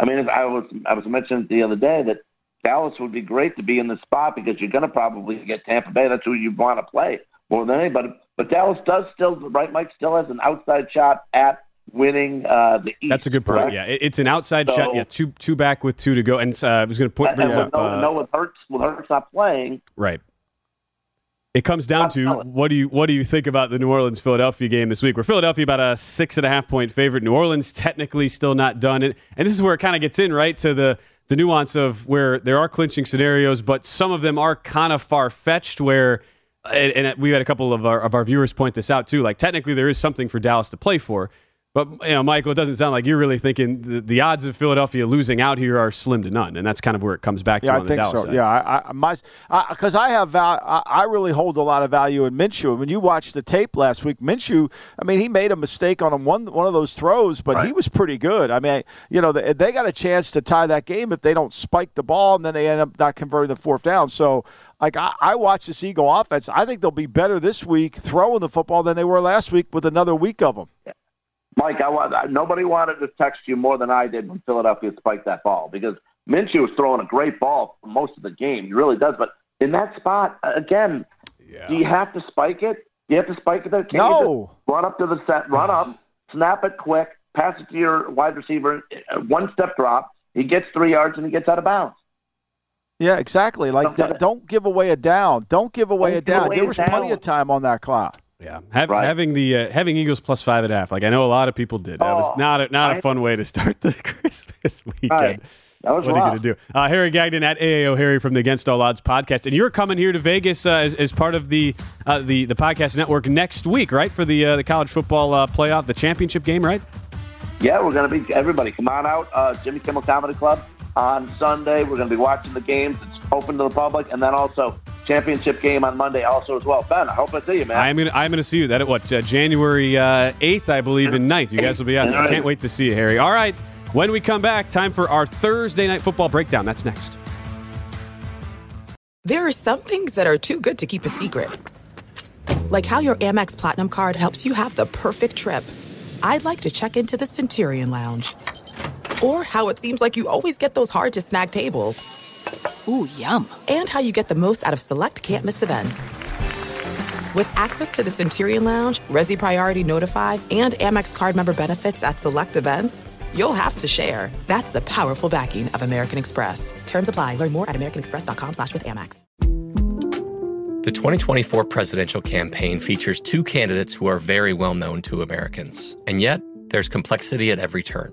I mean, I was I was mentioning the other day that Dallas would be great to be in the spot because you're going to probably get Tampa Bay. That's who you want to play more than anybody. But Dallas does still, right, Mike, still has an outside shot at winning uh, the East. That's a good point. Yeah, it's an outside so, shot. Yeah, two two back with two to go. And uh, I was going to put brings up. No, uh, no, with Hurts, with Hurts not playing. Right. It comes down to what do you what do you think about the New Orleans Philadelphia game this week? Where Philadelphia about a six and a half point favorite. New Orleans technically still not done it, and this is where it kind of gets in right to the the nuance of where there are clinching scenarios, but some of them are kind of far fetched. Where and, and we had a couple of our of our viewers point this out too. Like technically there is something for Dallas to play for. But you know, Michael, it doesn't sound like you're really thinking the, the, odds of Philadelphia losing out here are slim to none, and that's kind of where it comes back yeah, to I on think the Dallas so. side. Yeah, I, I my because I, I, have val- I, I really hold a lot of value in Minshew. When you watched the tape last week, Minshew, I mean, he made a mistake on one one of those throws, but right. he was pretty good. I mean, you know, they, they got a chance to tie that game if they don't spike the ball, and then they end up not converting the fourth down. So like I, I watch this Eagle offense. I think they'll be better this week throwing the football than they were last week with another week of them. Mike, I want nobody wanted to text you more than I did when Philadelphia spiked that ball because Minshew was throwing a great ball for most of the game. He really does, but in that spot again, yeah. do you have to spike it? Do you have to spike it there? Can no. run up to the set, run up, snap it quick, pass it to your wide receiver, uh, one step drop. He gets three yards and he gets out of bounds. Yeah, exactly. Like, don't give away a down. Don't give away don't a down. Away there was down. plenty of time on that clock. Yeah, Have, right. having the uh, having Eagles plus five and a half. Like I know a lot of people did. That oh, was not a, not a fun way to start the [laughs] Christmas weekend. Right. That was what rough. are you going to do? Uh, Harry Gagnon at AAO Harry from the Against All Odds podcast, and you're coming here to Vegas uh, as, as, part of the uh, the the podcast network next week, right? For the uh, the college football uh, playoff, the championship game, right? Yeah, we're going to be everybody. Come on out, uh, Jimmy Kimmel Comedy Club on Sunday. We're going to be watching the games. It's open to the public, and then also championship game on Monday also as well. Ben, I hope I see you, man. I'm gonna I'm gonna see you. That at what uh, January uh, eighth, I believe, in 9th. You guys will be out. I can't wait to see you, Harry. All right. When we come back, time for our Thursday night football breakdown. That's next. There are some things that are too good to keep a secret, like how your Amex Platinum card helps you have the perfect trip. I'd like to check into the Centurion Lounge, or how it seems like you always get those hard to snag tables. Ooh, yum. And how you get the most out of select can't miss events. With access to the Centurion Lounge, Resy Priority Notify, and Amex card member benefits at select events, you'll have to share. That's the powerful backing of American Express. Terms apply. Learn more at americanexpress.com slash with Amex. The 2024 presidential campaign features two candidates who are very well known to Americans. And yet, there's complexity at every turn.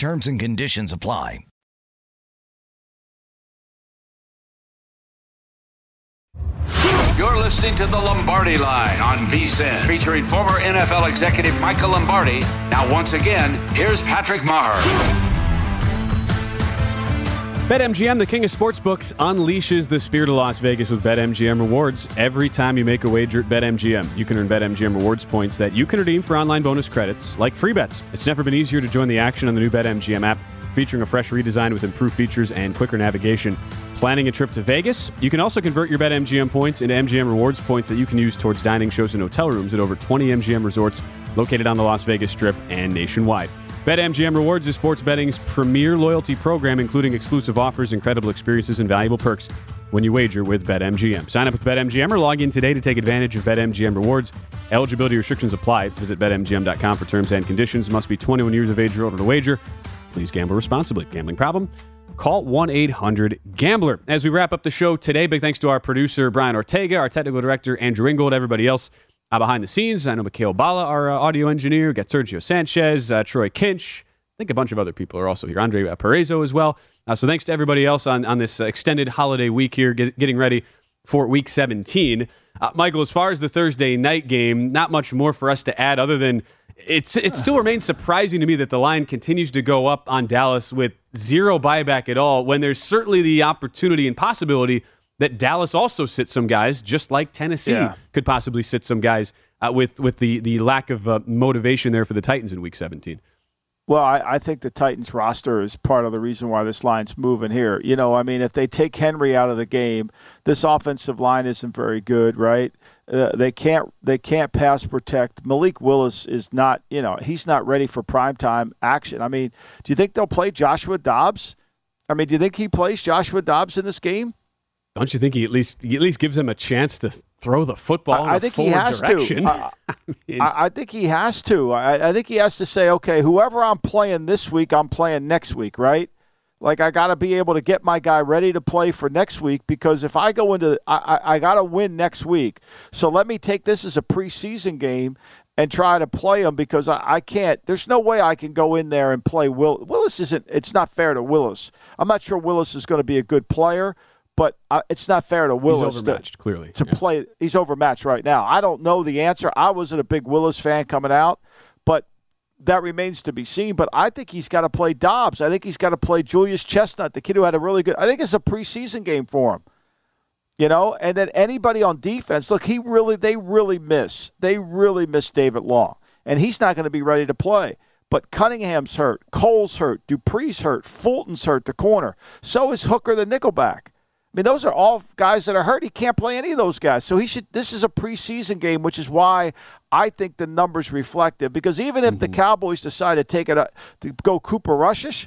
Terms and conditions apply. You're listening to the Lombardi Line on VSiN, featuring former NFL executive Michael Lombardi. Now, once again, here's Patrick Meagher. BetMGM, the king of sportsbooks, unleashes the spirit of Las Vegas with BetMGM rewards. Every time you make a wager at BetMGM, you can earn BetMGM rewards points that you can redeem for online bonus credits like free bets. It's never been easier to join the action on the new BetMGM app, featuring a fresh redesign with improved features and quicker navigation. Planning a trip to Vegas? You can also convert your BetMGM points into MGM rewards points that you can use towards dining shows and hotel rooms at over 20 MGM resorts located on the Las Vegas Strip and nationwide. BetMGM Rewards is sports betting's premier loyalty program, including exclusive offers, incredible experiences, and valuable perks when you wager with BetMGM. Sign up with BetMGM or log in today to take advantage of BetMGM Rewards. Eligibility restrictions apply. Visit BetMGM.com for terms and conditions. Must be 21 years of age or older to wager. Please gamble responsibly. Gambling problem? Call 1 800 Gambler. As we wrap up the show today, big thanks to our producer, Brian Ortega, our technical director, Andrew Ingold, everybody else uh, behind the scenes, I know Mikhail Bala, our uh, audio engineer, got Sergio Sanchez, uh, Troy Kinch. I think a bunch of other people are also here. Andre uh, Parezo as well. Uh, so thanks to everybody else on, on this extended holiday week here, get, getting ready for week 17. Uh, Michael, as far as the Thursday night game, not much more for us to add other than it's it still remains surprising to me that the line continues to go up on Dallas with zero buyback at all when there's certainly the opportunity and possibility that Dallas also sits some guys, just like Tennessee yeah. could possibly sit some guys uh, with with the the lack of uh, motivation there for the Titans in Week 17. Well, I, I, think the Titans roster is part of the reason why this line's moving here. You know, I mean, if they take Henry out of the game, this offensive line isn't very good, right? Uh, they can't they can't pass protect. Malik Willis is not, you know, he's not ready for primetime action. I mean, do you think they'll play Joshua Dobbs? I mean, do you think he plays Joshua Dobbs in this game? Don't you think he at least he at least gives him a chance to throw the football I, I think he has direction. to. [laughs] I, I, mean, I, think he has to. I, think he has to say, okay, whoever I'm playing this week, I'm playing next week, right? Like I got to be able to get my guy ready to play for next week because if I go into, I, I got to win next week. So let me take this as a preseason game and try to play him because I, I can't. There's no way I can go in there and play Will. Willis isn't. It's not fair to Willis. I'm not sure Willis is going to be a good player but uh, it's not fair to Willis. He's overmatched, to, clearly. To yeah. play, he's overmatched right now. I don't know the answer. I wasn't a big Willis fan coming out, but that remains to be seen. But I think he's got to play Dobbs. I think he's got to play Julius Chestnut, the kid who had a really good. I think it's a preseason game for him. You know, and then anybody on defense. Look, he really, they really miss. They really miss David Long, and he's not going to be ready to play. But Cunningham's hurt, Cole's hurt, Dupree's hurt, Fulton's hurt, the corner. So is Hooker, the nickelback. I mean, those are all guys that are hurt. He can't play any of those guys. So he should. This is a preseason game, which is why I think the numbers reflect it. Because even if mm-hmm. the Cowboys decide to take it up, to go Cooper Rushish,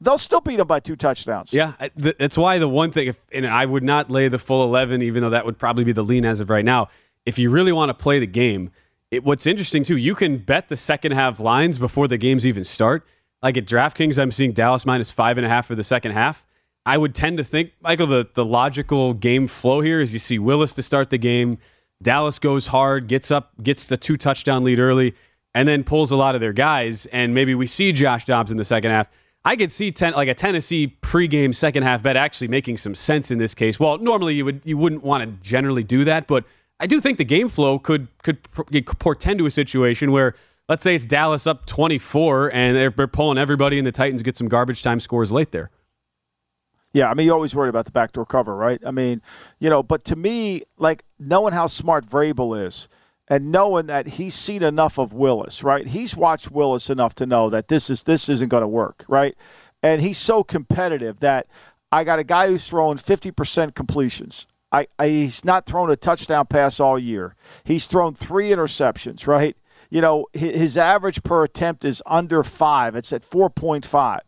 they'll still beat them by two touchdowns. Yeah, that's why the one thing, if, and I would not lay the full eleven, even though that would probably be the lean as of right now. If you really want to play the game, it, what's interesting too, you can bet the second half lines before the games even start. Like at DraftKings, I'm seeing Dallas minus five and a half for the second half. I would tend to think, Michael, the, the logical game flow here is you see Willis to start the game. Dallas goes hard, gets up, gets the two touchdown lead early, and then pulls a lot of their guys. And maybe we see Josh Dobbs in the second half. I could see ten, like a Tennessee pregame second half bet actually making some sense in this case. Well, normally you would you wouldn't want to generally do that, but I do think the game flow could could portend to a situation where let's say it's Dallas up 24 and they're, they're pulling everybody and the Titans get some garbage time scores late there. Yeah, I mean, you always worry about the backdoor cover, right? I mean, you know, but to me, like knowing how smart Vrabel is and knowing that he's seen enough of Willis, right? He's watched Willis enough to know that this is this isn't going to work, right? And he's so competitive that I got a guy who's throwing 50% completions. I, I he's not thrown a touchdown pass all year. He's thrown three interceptions, right? You know, his average per attempt is under five. It's at 4.5.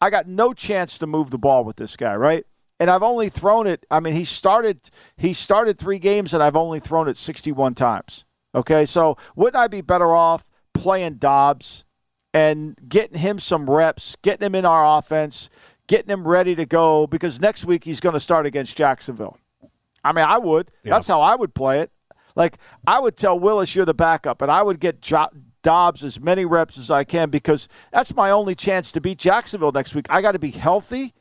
I got no chance to move the ball with this guy, right? And I've only thrown it. I mean, he started he started three games, and I've only thrown it 61 times. Okay, so wouldn't I be better off playing Dobbs and getting him some reps, getting him in our offense, getting him ready to go? Because next week he's going to start against Jacksonville. I mean, I would. That's how I would play it. Like I would tell Willis, you're the backup, and I would get jo- Dobbs as many reps as I can because that's my only chance to beat Jacksonville next week. I got to be healthy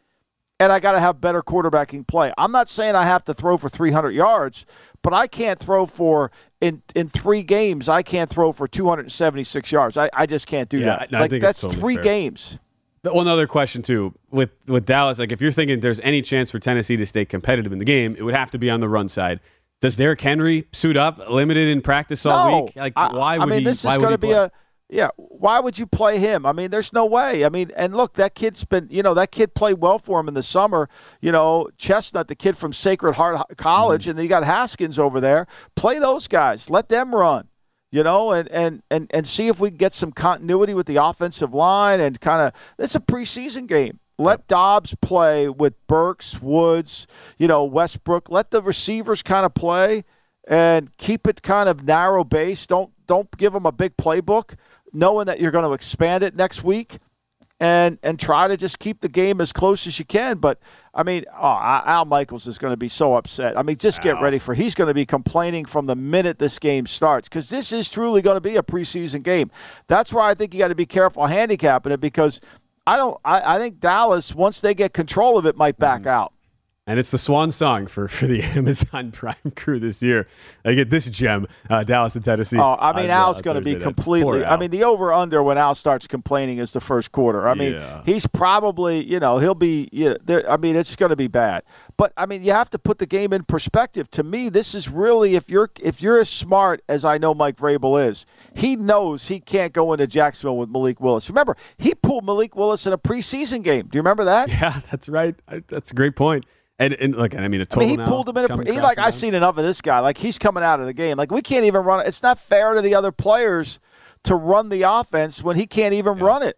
and I got to have better quarterbacking play. I'm not saying I have to throw for 300 yards, but I can't throw for in in three games. I can't throw for 276 yards. I, I just can't do yeah, that. No, like that's totally three fair. games. One other question too with with Dallas, like if you're thinking there's any chance for Tennessee to stay competitive in the game, it would have to be on the run side. Does Derrick Henry suit up, limited in practice all no. week? Like, why would I mean, he? this is going to be a yeah. Why would you play him? I mean, there's no way. I mean, and look, that kid's been, you know, that kid played well for him in the summer. You know, Chestnut, the kid from Sacred Heart College, mm-hmm. and then you got Haskins over there. Play those guys. Let them run. You know, and and and and see if we can get some continuity with the offensive line and kind of. It's a preseason game. Let Dobbs play with Burks, Woods, you know, Westbrook. Let the receivers kind of play and keep it kind of narrow base. Don't don't give them a big playbook, knowing that you're going to expand it next week, and and try to just keep the game as close as you can. But I mean, oh, Al Michaels is going to be so upset. I mean, just get ready for he's going to be complaining from the minute this game starts because this is truly going to be a preseason game. That's why I think you got to be careful handicapping it because I don't. I, I think Dallas once they get control of it might back mm-hmm. out. And it's the swan song for, for the [laughs] Amazon Prime crew this year. I get this gem, uh, Dallas and Tennessee. Oh, I mean, Al's going to be completely. I mean, the over under when Al starts complaining is the first quarter. I mean, yeah. he's probably, you know, he'll be. You know, I mean, it's going to be bad. But I mean, you have to put the game in perspective. To me, this is really if you're if you're as smart as I know Mike Vrabel is, he knows he can't go into Jacksonville with Malik Willis. Remember, he pulled Malik Willis in a preseason game. Do you remember that? [laughs] Yeah, that's right. That's a great point. And, and look, I mean, a total. I mean, he pulled him in. A, he like I've seen enough of this guy. Like he's coming out of the game. Like we can't even run. It's not fair to the other players to run the offense when he can't even yeah. run it.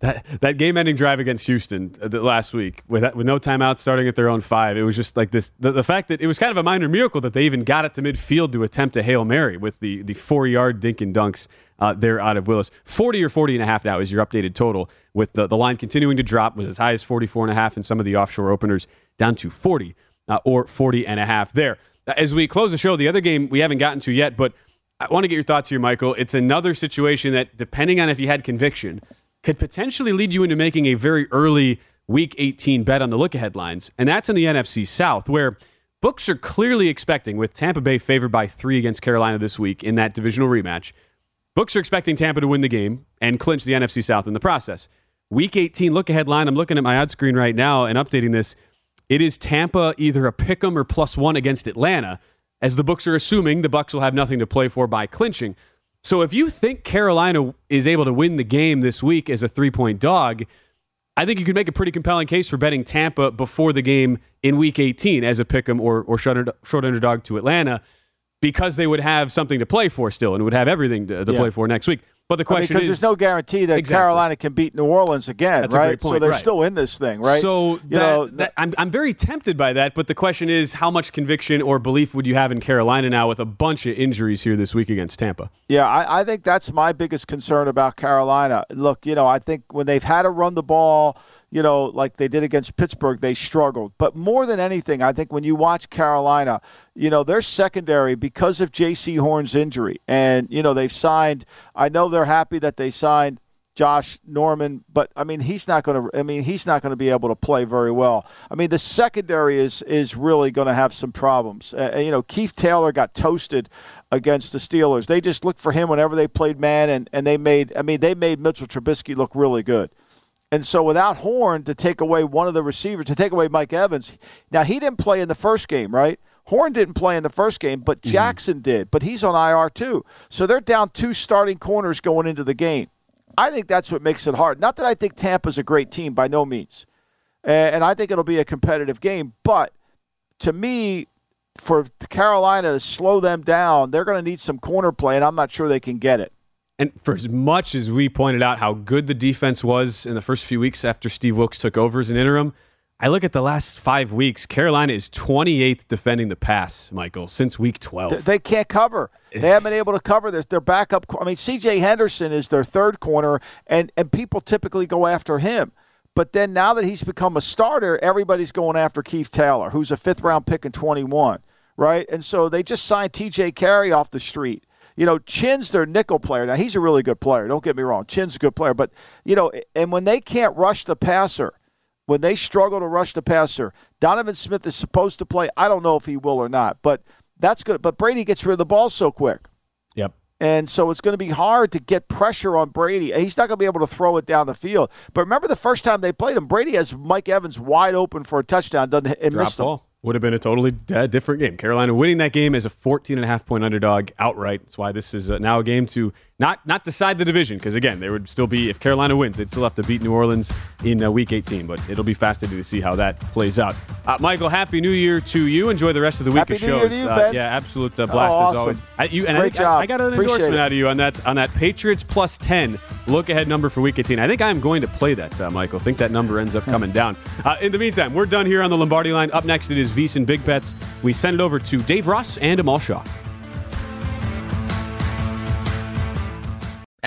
That that game-ending drive against Houston uh, last week, with with no timeouts, starting at their own five, it was just like this. The, the, fact that it was kind of a minor miracle that they even got it to midfield to attempt a hail mary with the the four-yard dink and dunks uh, there out of Willis. 40 or 40 and a half now is your updated total, with the, the line continuing to drop, was as high as 44 and a half in some of the offshore openers, down to 40 uh, or 40 and a half there. As we close the show, the other game we haven't gotten to yet, but I want to get your thoughts here, Michael. It's another situation that, depending on if you had conviction, could potentially lead you into making a very early Week 18 bet on the look ahead lines, and that's in the NFC South, where books are clearly expecting, with Tampa Bay favored by three against Carolina this week in that divisional rematch, Books are expecting Tampa to win the game and clinch the NFC South in the process. Week 18 look ahead line. I'm looking at my odd screen right now and updating this. It is Tampa either a pick 'em or plus one against Atlanta, as the books are assuming the Bucs will have nothing to play for by clinching. So if you think Carolina is able to win the game this week as a three point dog, I think you could make a pretty compelling case for betting Tampa before the game in Week 18 as a pick 'em or, or short underdog to Atlanta because they would have something to play for still and would have everything to, to yeah. play for next week. But the question I mean, because there's no guarantee that exactly. Carolina can beat New Orleans again, That's right? So they're right. still in this thing, right? So you that, know, that, I'm I'm very tempted by that, but the question is, how much conviction or belief would you have in Carolina now with a bunch of injuries here this week against Tampa? Yeah, I, I think that's my biggest concern about Carolina. Look, you know, I think when they've had to run the ball you know, like they did against Pittsburgh, they struggled. But more than anything, I think when you watch Carolina, you know, their secondary because of Jaycee Horn's injury, and you know they've signed. I know they're happy that they signed Josh Norman, but I mean he's not going to. I mean he's not going to be able to play very well. I mean the secondary is is really going to have some problems. Uh, you know Keith Taylor got toasted against the Steelers. They just looked for him whenever they played man, and and they made. I mean they made Mitchell Trubisky look really good. And so without Horn to take away one of the receivers, to take away Mike Evans, now he didn't play in the first game, right? Horn didn't play in the first game, but mm-hmm. Jackson mm-hmm. did. But he's on IR too. So they're down two starting corners going into the game. I think that's what makes it hard. Not that I think Tampa's a great team, by no means. And I think it'll be a competitive game. But to me, for Carolina to slow them down, they're going to need some corner play, and I'm not sure they can get it. And for as much as we pointed out how good the defense was in the first few weeks after Steve Wilks took over as an interim, I look at the last five weeks. Carolina is 28th defending the pass, Michael, since week 12. They can't cover. It's... They haven't been able to cover this. Their backup. I mean, C.J. Henderson is their third corner, and and people typically go after him. But then now that he's become a starter, everybody's going after Keith Taylor, who's a fifth round pick in 21, right? And so they just signed T.J. Carrie off the street. You know, Chinn's their nickel player. Now, he's a really good player. Don't get me wrong. Chinn's a good player. But, you know, and when they can't rush the passer, when they struggle to rush the passer, Donovan Smith is supposed to play. I don't know if he will or not, but that's good. But Brady gets rid of the ball so quick. Yep. And so it's going to be hard to get pressure on Brady. He's not going to be able to throw it down the field. But remember the first time they played him, Brady has Mike Evans wide open for a touchdown, doesn't and Drop missed ball would have been a totally uh, different game. Carolina winning that game as a 14 and a half point underdog outright. That's why this is uh, now a game to not not decide the division because again, there would still be if Carolina wins, they'd still have to beat New Orleans in uh, Week 18. But it'll be fascinating to see how that plays out. Uh, Michael, happy New Year to you. Enjoy the rest of the week happy of New shows. You, uh, yeah, absolute uh, blast oh, awesome. as always. I, you, and Great I, job. I, I got an Appreciate endorsement it. out of you on that on that Patriots plus 10 look ahead number for Week 18. I think I'm going to play that, uh, Michael. I think that number ends up coming down. in the meantime, we're done here on the Lombardi line. Up next, it is VSiN Big Bets. We send it over to Dave Ross and Amal Shaw.